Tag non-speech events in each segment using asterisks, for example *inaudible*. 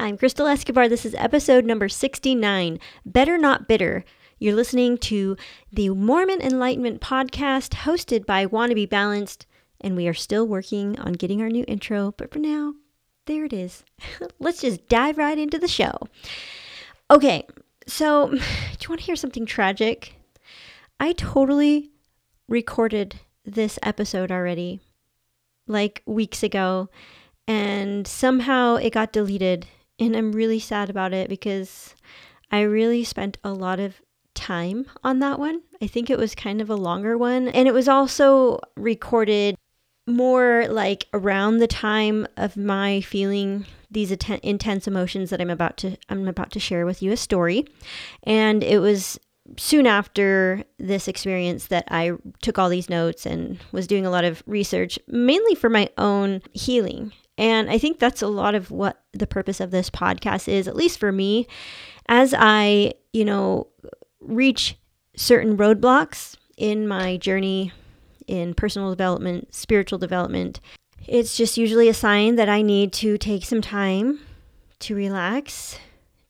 I'm Crystal Escobar. This is episode number 69 Better Not Bitter. You're listening to the Mormon Enlightenment podcast hosted by Wannabe Balanced, and we are still working on getting our new intro, but for now, there it is. *laughs* Let's just dive right into the show. Okay, so *sighs* do you want to hear something tragic? I totally recorded this episode already, like weeks ago, and somehow it got deleted and I'm really sad about it because I really spent a lot of time on that one. I think it was kind of a longer one. And it was also recorded more like around the time of my feeling these att- intense emotions that I'm about to I'm about to share with you a story. And it was soon after this experience that I took all these notes and was doing a lot of research mainly for my own healing and I think that's a lot of what the purpose of this podcast is, at least for me. As I, you know, reach certain roadblocks in my journey in personal development, spiritual development, it's just usually a sign that I need to take some time to relax,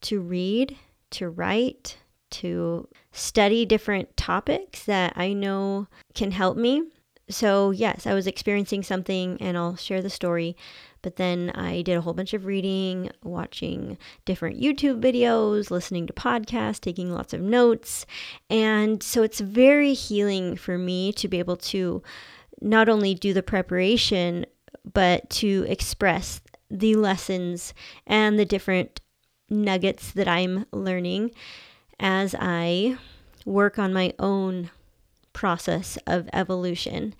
to read, to write, to study different topics that I know can help me. So, yes, I was experiencing something, and I'll share the story. But then I did a whole bunch of reading, watching different YouTube videos, listening to podcasts, taking lots of notes. And so it's very healing for me to be able to not only do the preparation, but to express the lessons and the different nuggets that I'm learning as I work on my own process of evolution.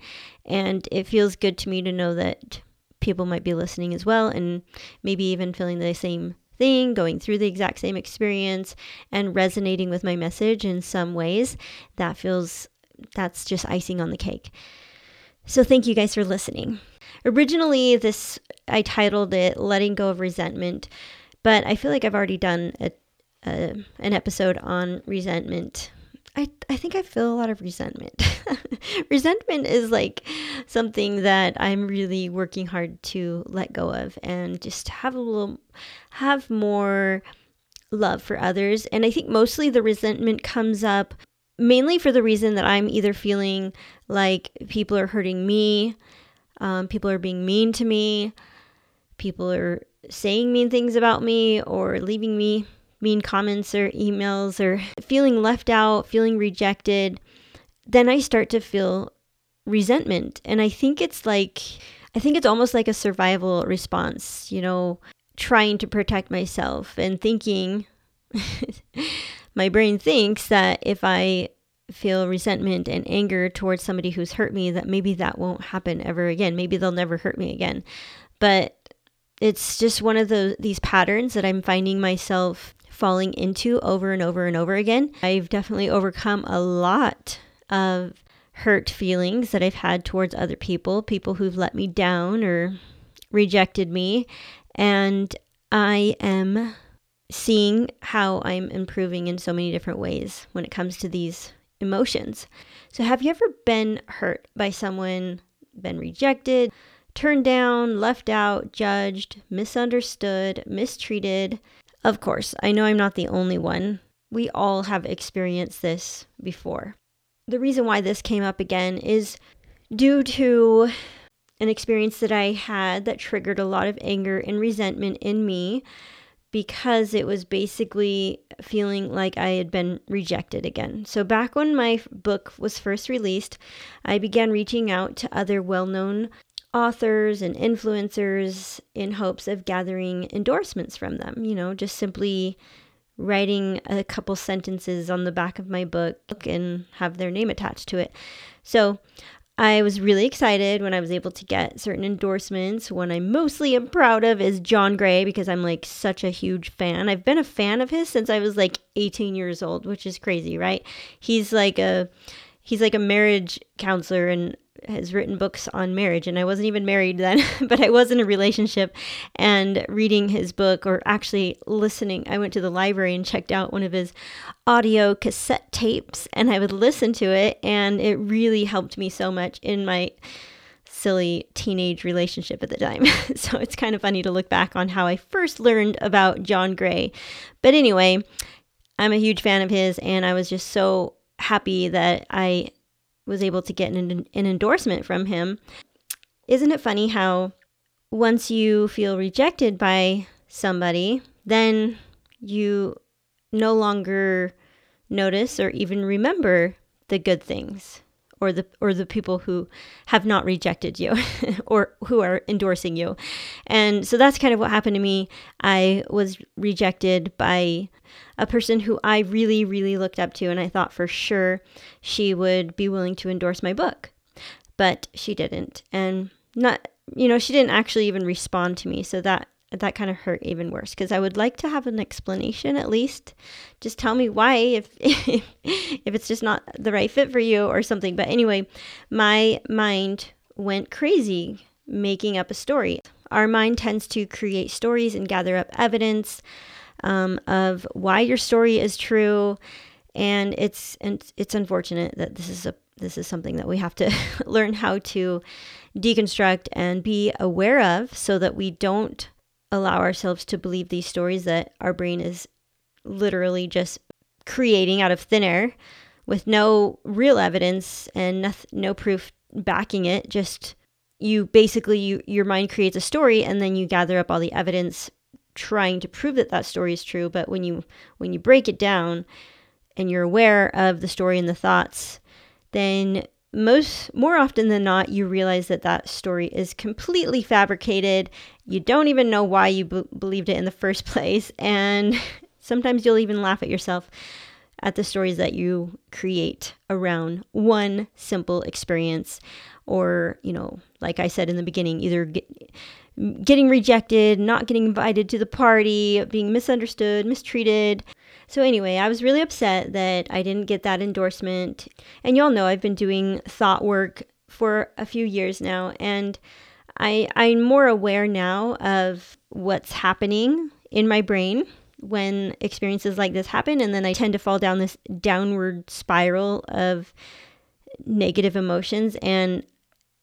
And it feels good to me to know that people might be listening as well and maybe even feeling the same thing, going through the exact same experience and resonating with my message in some ways. That feels that's just icing on the cake. So thank you guys for listening. Originally this I titled it Letting Go of Resentment, but I feel like I've already done a, an episode on resentment I, I think I feel a lot of resentment. *laughs* resentment is like something that I'm really working hard to let go of and just have a little, have more love for others. And I think mostly the resentment comes up mainly for the reason that I'm either feeling like people are hurting me, um, people are being mean to me, people are saying mean things about me, or leaving me mean comments or emails or feeling left out, feeling rejected, then I start to feel resentment. And I think it's like, I think it's almost like a survival response, you know, trying to protect myself and thinking, *laughs* my brain thinks that if I feel resentment and anger towards somebody who's hurt me, that maybe that won't happen ever again. Maybe they'll never hurt me again. But it's just one of the these patterns that I'm finding myself falling into over and over and over again. I've definitely overcome a lot of hurt feelings that I've had towards other people, people who've let me down or rejected me. And I am seeing how I'm improving in so many different ways when it comes to these emotions. So, have you ever been hurt by someone, been rejected, turned down, left out, judged, misunderstood, mistreated, of course, I know I'm not the only one. We all have experienced this before. The reason why this came up again is due to an experience that I had that triggered a lot of anger and resentment in me because it was basically feeling like I had been rejected again. So, back when my book was first released, I began reaching out to other well known authors and influencers in hopes of gathering endorsements from them, you know, just simply writing a couple sentences on the back of my book and have their name attached to it. So I was really excited when I was able to get certain endorsements. One I'm mostly am proud of is John Gray because I'm like such a huge fan. I've been a fan of his since I was like 18 years old, which is crazy, right? He's like a he's like a marriage counselor and has written books on marriage and I wasn't even married then, *laughs* but I was in a relationship and reading his book or actually listening. I went to the library and checked out one of his audio cassette tapes and I would listen to it and it really helped me so much in my silly teenage relationship at the time. *laughs* so it's kind of funny to look back on how I first learned about John Gray. But anyway, I'm a huge fan of his, and I was just so happy that I was able to get an, an endorsement from him. Isn't it funny how once you feel rejected by somebody, then you no longer notice or even remember the good things or the or the people who have not rejected you *laughs* or who are endorsing you. And so that's kind of what happened to me. I was rejected by a person who I really really looked up to and I thought for sure she would be willing to endorse my book. But she didn't. And not you know, she didn't actually even respond to me. So that that kind of hurt even worse because I would like to have an explanation at least. Just tell me why if *laughs* if it's just not the right fit for you or something. But anyway, my mind went crazy making up a story. Our mind tends to create stories and gather up evidence um, of why your story is true, and it's and it's unfortunate that this is a this is something that we have to *laughs* learn how to deconstruct and be aware of so that we don't allow ourselves to believe these stories that our brain is literally just creating out of thin air with no real evidence and no, no proof backing it just you basically you your mind creates a story and then you gather up all the evidence trying to prove that that story is true. But when you when you break it down and you're aware of the story and the thoughts then most more often than not you realize that that story is completely fabricated. You don't even know why you b- believed it in the first *laughs* place and *laughs* sometimes you'll even laugh at yourself at the stories that you create around one simple experience or you know like i said in the beginning either get, getting rejected not getting invited to the party being misunderstood mistreated so, anyway, I was really upset that I didn't get that endorsement. And y'all know I've been doing thought work for a few years now, and I, I'm more aware now of what's happening in my brain when experiences like this happen. And then I tend to fall down this downward spiral of negative emotions. And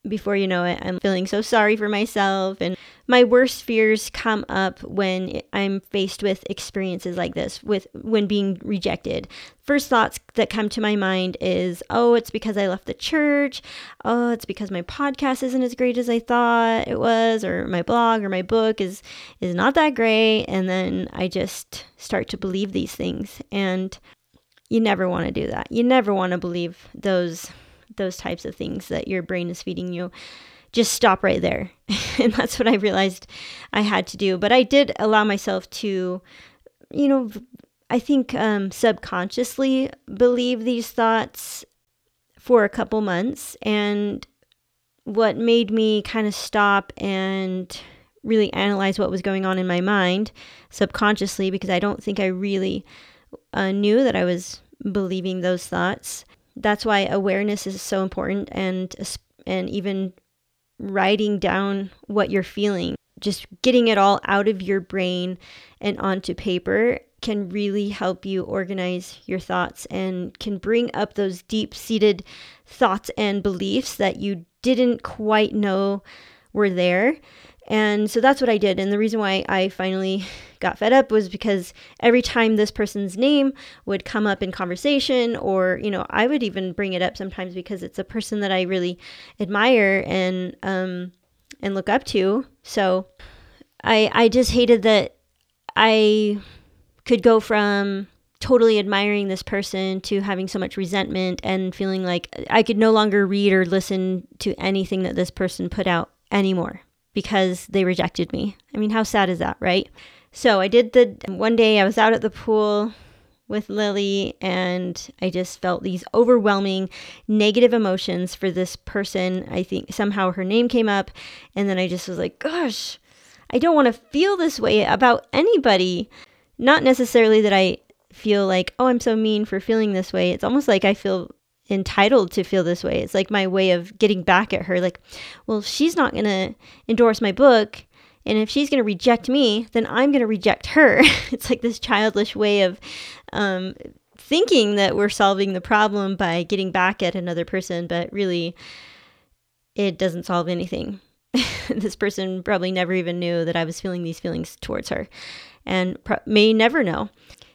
before you know it, I'm feeling so sorry for myself. And my worst fears come up when I'm faced with experiences like this, with when being rejected. First thoughts that come to my mind is, oh, it's because I left the church. Oh, it's because my podcast isn't as great as I thought it was, or my blog or my book is is not that great. And then I just start to believe these things. And you never want to do that. You never want to believe those those types of things that your brain is feeding you, just stop right there. *laughs* and that's what I realized I had to do. But I did allow myself to, you know, I think um, subconsciously believe these thoughts for a couple months. And what made me kind of stop and really analyze what was going on in my mind subconsciously, because I don't think I really uh, knew that I was believing those thoughts, that's why awareness is so important and and even writing down what you're feeling just getting it all out of your brain and onto paper can really help you organize your thoughts and can bring up those deep seated thoughts and beliefs that you didn't quite know were there and so that's what I did. And the reason why I finally *laughs* got fed up was because every time this person's name would come up in conversation, or, you know, I would even bring it up sometimes because it's a person that I really admire and, um, and look up to. So I, I just hated that I could go from totally admiring this person to having so much resentment and feeling like I could no longer read or listen to anything that this person put out anymore because they rejected me. I mean, how sad is that, right? So I did the one day I was out at the pool with Lily and I just felt these overwhelming negative emotions for this person. I think somehow her name came up and then I just was like, gosh, I don't want to feel this way about anybody. Not necessarily that I feel like, oh, I'm so mean for feeling this way. It's almost like I feel entitled to feel this way. It's like my way of getting back at her. Like, well, she's not going to endorse my book. And if she's going to reject me, then I'm going to reject her. *laughs* it's like this childish way of um, thinking that we're solving the problem by getting back at another person. But really, it doesn't solve anything. *laughs* this person probably never even knew that I was feeling these feelings towards her and pro- may never know.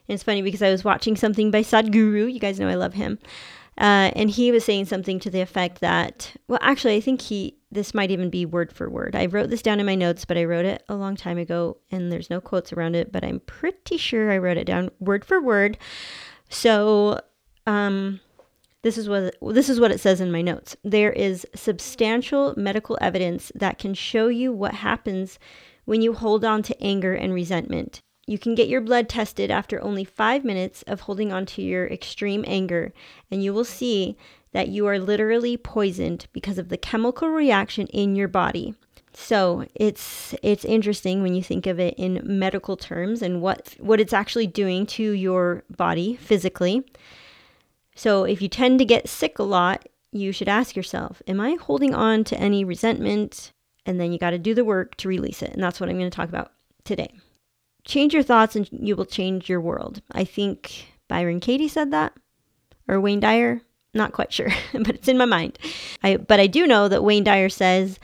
And it's funny because I was watching something by Sadhguru. You guys know I love him. Uh, and he was saying something to the effect that, well, actually, I think he, this might even be word for word. I wrote this down in my notes, but I wrote it a long time ago and there's no quotes around it, but I'm pretty sure I wrote it down word for word. So, um, this is what this is what it says in my notes. There is substantial medical evidence that can show you what happens when you hold on to anger and resentment. You can get your blood tested after only 5 minutes of holding on to your extreme anger and you will see that you are literally poisoned because of the chemical reaction in your body. So, it's it's interesting when you think of it in medical terms and what what it's actually doing to your body physically. So if you tend to get sick a lot, you should ask yourself, am I holding on to any resentment? And then you got to do the work to release it. And that's what I'm going to talk about today. Change your thoughts and you will change your world. I think Byron Katie said that or Wayne Dyer. Not quite sure, *laughs* but it's in my mind. I, but I do know that Wayne Dyer says,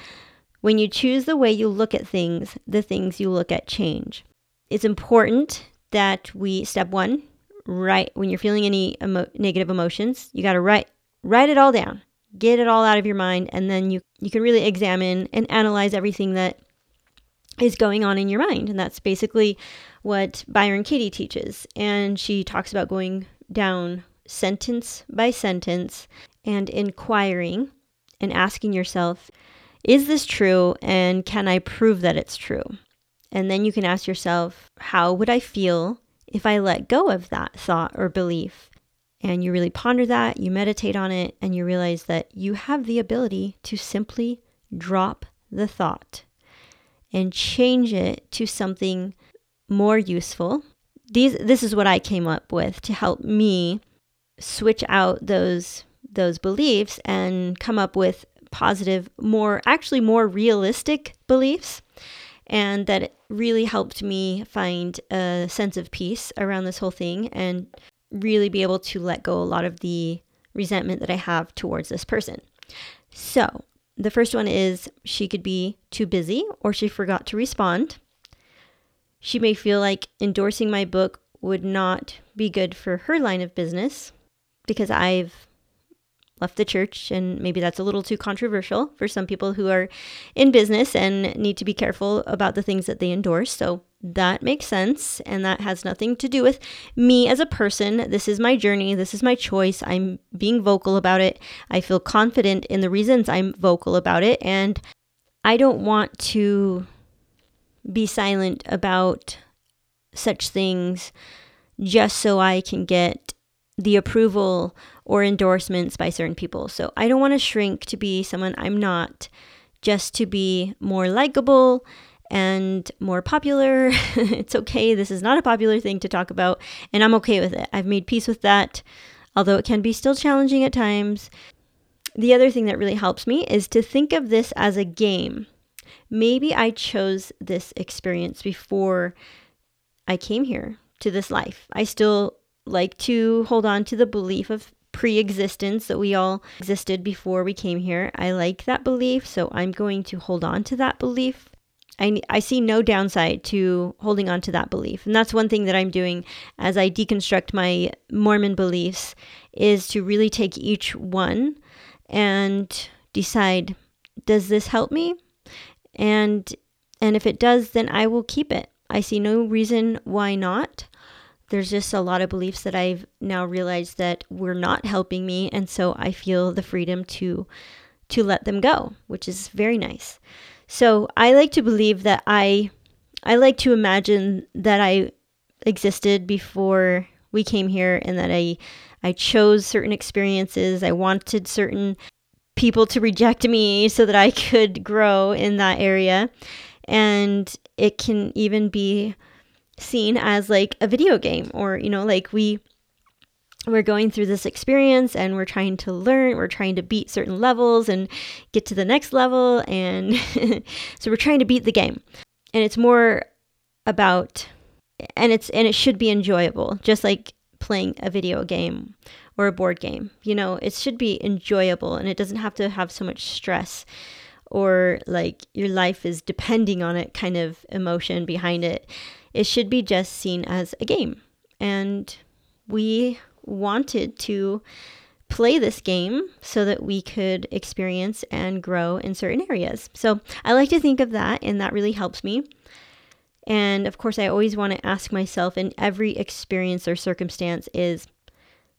when you choose the way you look at things, the things you look at change. It's important that we, step one, write when you're feeling any emo- negative emotions you got to write write it all down get it all out of your mind and then you you can really examine and analyze everything that is going on in your mind. And that's basically what Byron Katie teaches. And she talks about going down sentence by sentence and inquiring and asking yourself is this true? And can I prove that it's true? And then you can ask yourself how would I feel if I let go of that thought or belief? And you really ponder that, you meditate on it, and you realize that you have the ability to simply drop the thought and change it to something more useful. These this is what I came up with to help me switch out those those beliefs and come up with positive, more actually more realistic beliefs and that really helped me find a sense of peace around this whole thing and really be able to let go a lot of the resentment that I have towards this person. So, the first one is she could be too busy or she forgot to respond. She may feel like endorsing my book would not be good for her line of business because I've left the church, and maybe that's a little too controversial for some people who are in business and need to be careful about the things that they endorse. So that makes sense, and that has nothing to do with me as a person. This is my journey, this is my choice. I'm being vocal about it. I feel confident in the reasons I'm vocal about it, and I don't want to be silent about such things just so I can get the approval or endorsements by certain people. So I don't want to shrink to be someone I'm not just to be more likable and more popular. *laughs* it's okay. This is not a popular thing to talk about, and I'm okay with it. I've made peace with that, although it can be still challenging at times. The other thing that really helps me is to think of this as a game. Maybe I chose this experience before I came here to this life. I still like to hold on to the belief of pre existence that we all existed before we came here. I like that belief, so I'm going to hold on to that belief. I, I see no downside to holding on to that belief. And that's one thing that I'm doing as I deconstruct my Mormon beliefs is to really take each one and decide does this help me? And and if it does, then I will keep it. I see no reason why not there's just a lot of beliefs that I've now realized that were not helping me and so I feel the freedom to to let them go, which is very nice. So I like to believe that I I like to imagine that I existed before we came here and that I I chose certain experiences. I wanted certain people to reject me so that I could grow in that area. And it can even be seen as like a video game or you know like we we're going through this experience and we're trying to learn we're trying to beat certain levels and get to the next level and *laughs* so we're trying to beat the game and it's more about and it's and it should be enjoyable just like playing a video game or a board game. You know, it should be enjoyable and it doesn't have to have so much stress or like your life is depending on it kind of emotion behind it. It should be just seen as a game. And we wanted to play this game so that we could experience and grow in certain areas. So I like to think of that, and that really helps me. And of course, I always want to ask myself in every experience or circumstance is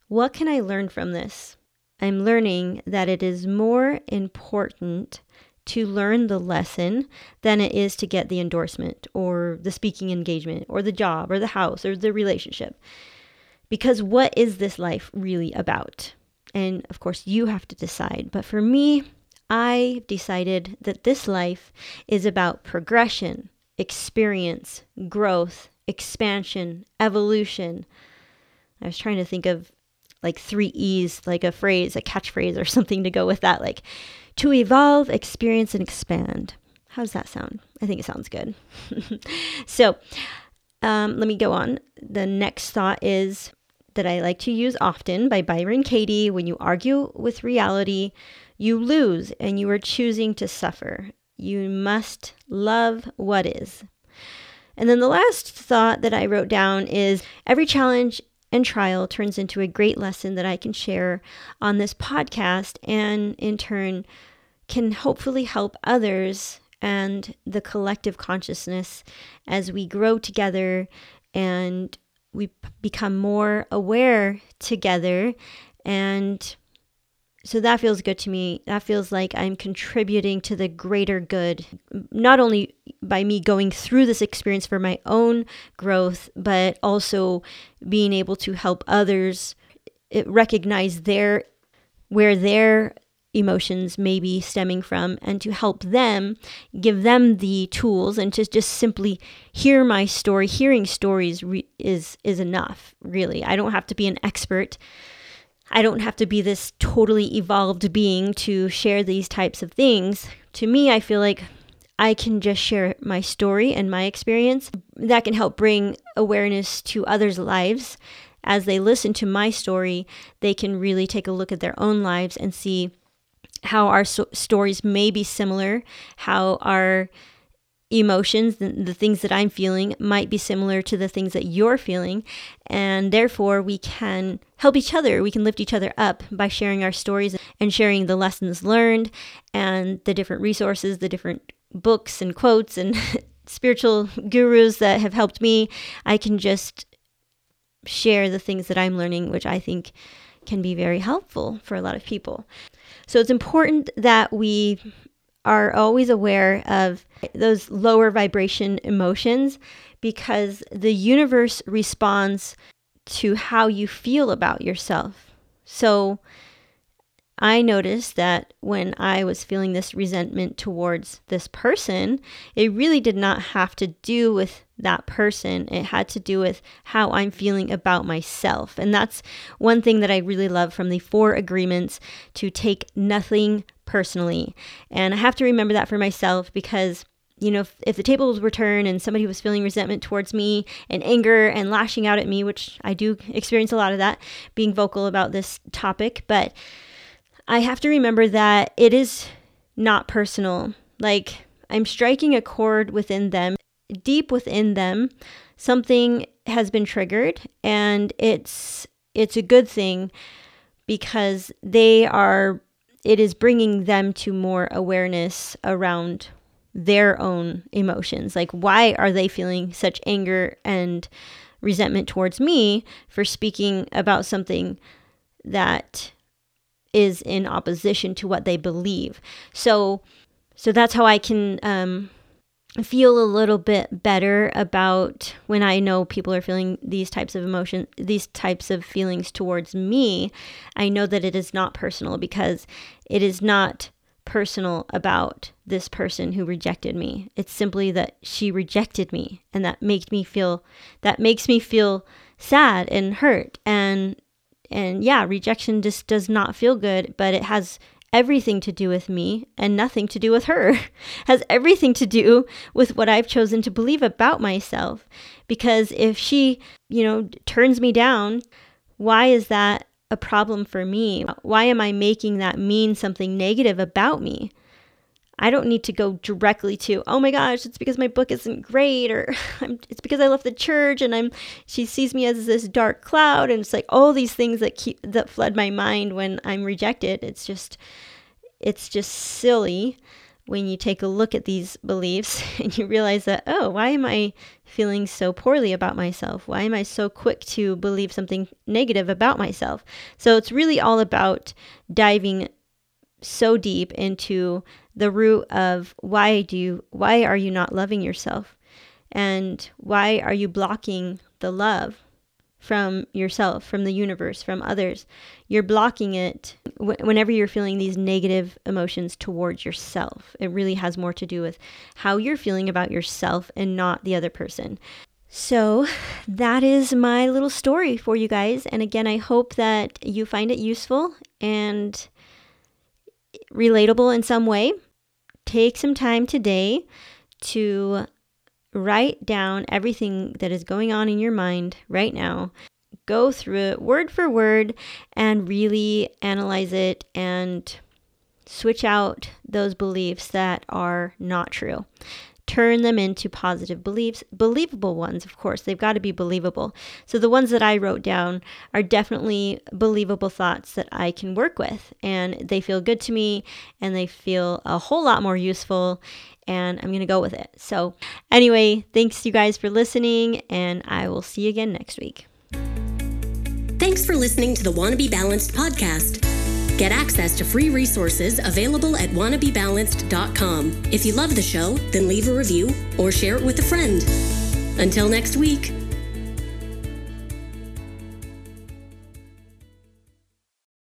what can I learn from this? I'm learning that it is more important to learn the lesson than it is to get the endorsement or the speaking engagement or the job or the house or the relationship. Because what is this life really about? And of course, you have to decide. But for me, I decided that this life is about progression, experience, growth, expansion, evolution. I was trying to think of like three E's, like a phrase, a catchphrase, or *laughs* something to go with that, like to evolve, experience, and expand. How does that sound? I think it sounds good. *laughs* so, um, let me go on. The next thought is that I like to use often by Byron Katie when you argue with reality, you lose and you are choosing to suffer. You must love what is. And then the last thought that I wrote down is every challenge and trial turns into a great lesson that I can share on this podcast and in turn can hopefully help others and the collective consciousness as we grow together and we become more aware together and so that feels good to me. That feels like I'm contributing to the greater good, not only by me going through this experience for my own growth, but also being able to help others eh, recognize their where their emotions may be stemming from and to help them give them the tools and to just simply hear my story hearing stories re- is is enough really i don't have to be an expert i don't have to be this totally evolved being to share these types of things to me i feel like I can just share my story and my experience. That can help bring awareness to others' lives. As they listen to my story, they can really take a look at their own lives and see how our so- stories may be similar, how our emotions, the, the things that I'm feeling, might be similar to the things that you're feeling. And therefore, we can help each other. We can lift each other up by sharing our stories and sharing the lessons learned and the different resources, the different books and quotes and *laughs* spiritual gurus that have helped me. I can just share the things that I'm learning, which I think can be very helpful for a lot of people. So it's important that we are always aware of those lower vibration emotions because the universe responds to how you feel about yourself. So I noticed that when I was feeling this resentment towards this person, it really did not have to do with that person. It had to do with how I'm feeling about myself. And that's one thing that I really love from the four agreements to take nothing personally. And I have to remember that for myself because you know, if, if, the tables were turned and somebody was feeling resentment towards me and anger and lashing out at me, which I do experience a lot of that, being vocal about this topic, but I have to remember that it is not personal. Like, I'm striking a chord within them, deep within them. Something has been triggered, and it's it's a good thing because they are it is bringing them to more awareness around their own emotions. Like, why are they feeling such anger and resentment towards me for speaking about something that is in opposition to what they believe. So, so that's how I can um, feel a little bit better about when I know people are feeling these types of emotion, these types of feelings towards me. I know that it is not personal because it is not personal about this person who rejected me. It's simply that she rejected me and that makes me feel that makes me feel sad and hurt and and yeah, rejection just does not feel good, but it has everything to do with me and nothing to do with her. *laughs* has everything to do with what I've chosen to believe about myself. Because if she, you know, turns me down, why is that a problem for me? Why am I making that mean something negative about me? I don't need to go directly to, oh my gosh, it's because my book isn't great, or *laughs* it's because I left the church and I'm, she sees me as this dark cloud. And it's like all these things that keep, that flood my mind when I'm rejected. It's just, it's just silly when you take a look at these beliefs *laughs* and you realize that, oh, why am I feeling so poorly about myself? Why am I so quick to believe something negative about myself? So it's really all about diving so deep into the root of why do you, why are you not loving yourself? And why are you blocking the love from yourself, from the universe, from others? You're blocking it whenever you're feeling these negative emotions towards yourself. It really has more to do with how you're feeling about yourself and not the other person. So, that is my little story for you guys. And again, I hope that you find it useful and relatable in some way, take some time today to write down everything that is going on in your mind right now. Go through it word for word and really analyze it and switch out those beliefs that are not true turn them into positive beliefs, believable ones, of course. They've got to be believable. So the ones that I wrote down are definitely believable thoughts that I can work with, and they feel good to me and they feel a whole lot more useful. And I'm going to go with it. So, anyway, thanks you guys for listening, and I will see you again next week. Thanks for listening to the Wanna Balanced podcast. Get access to free resources available at wannabebalanced.com. If you love the show, then leave a review or share it with a friend. Until next week.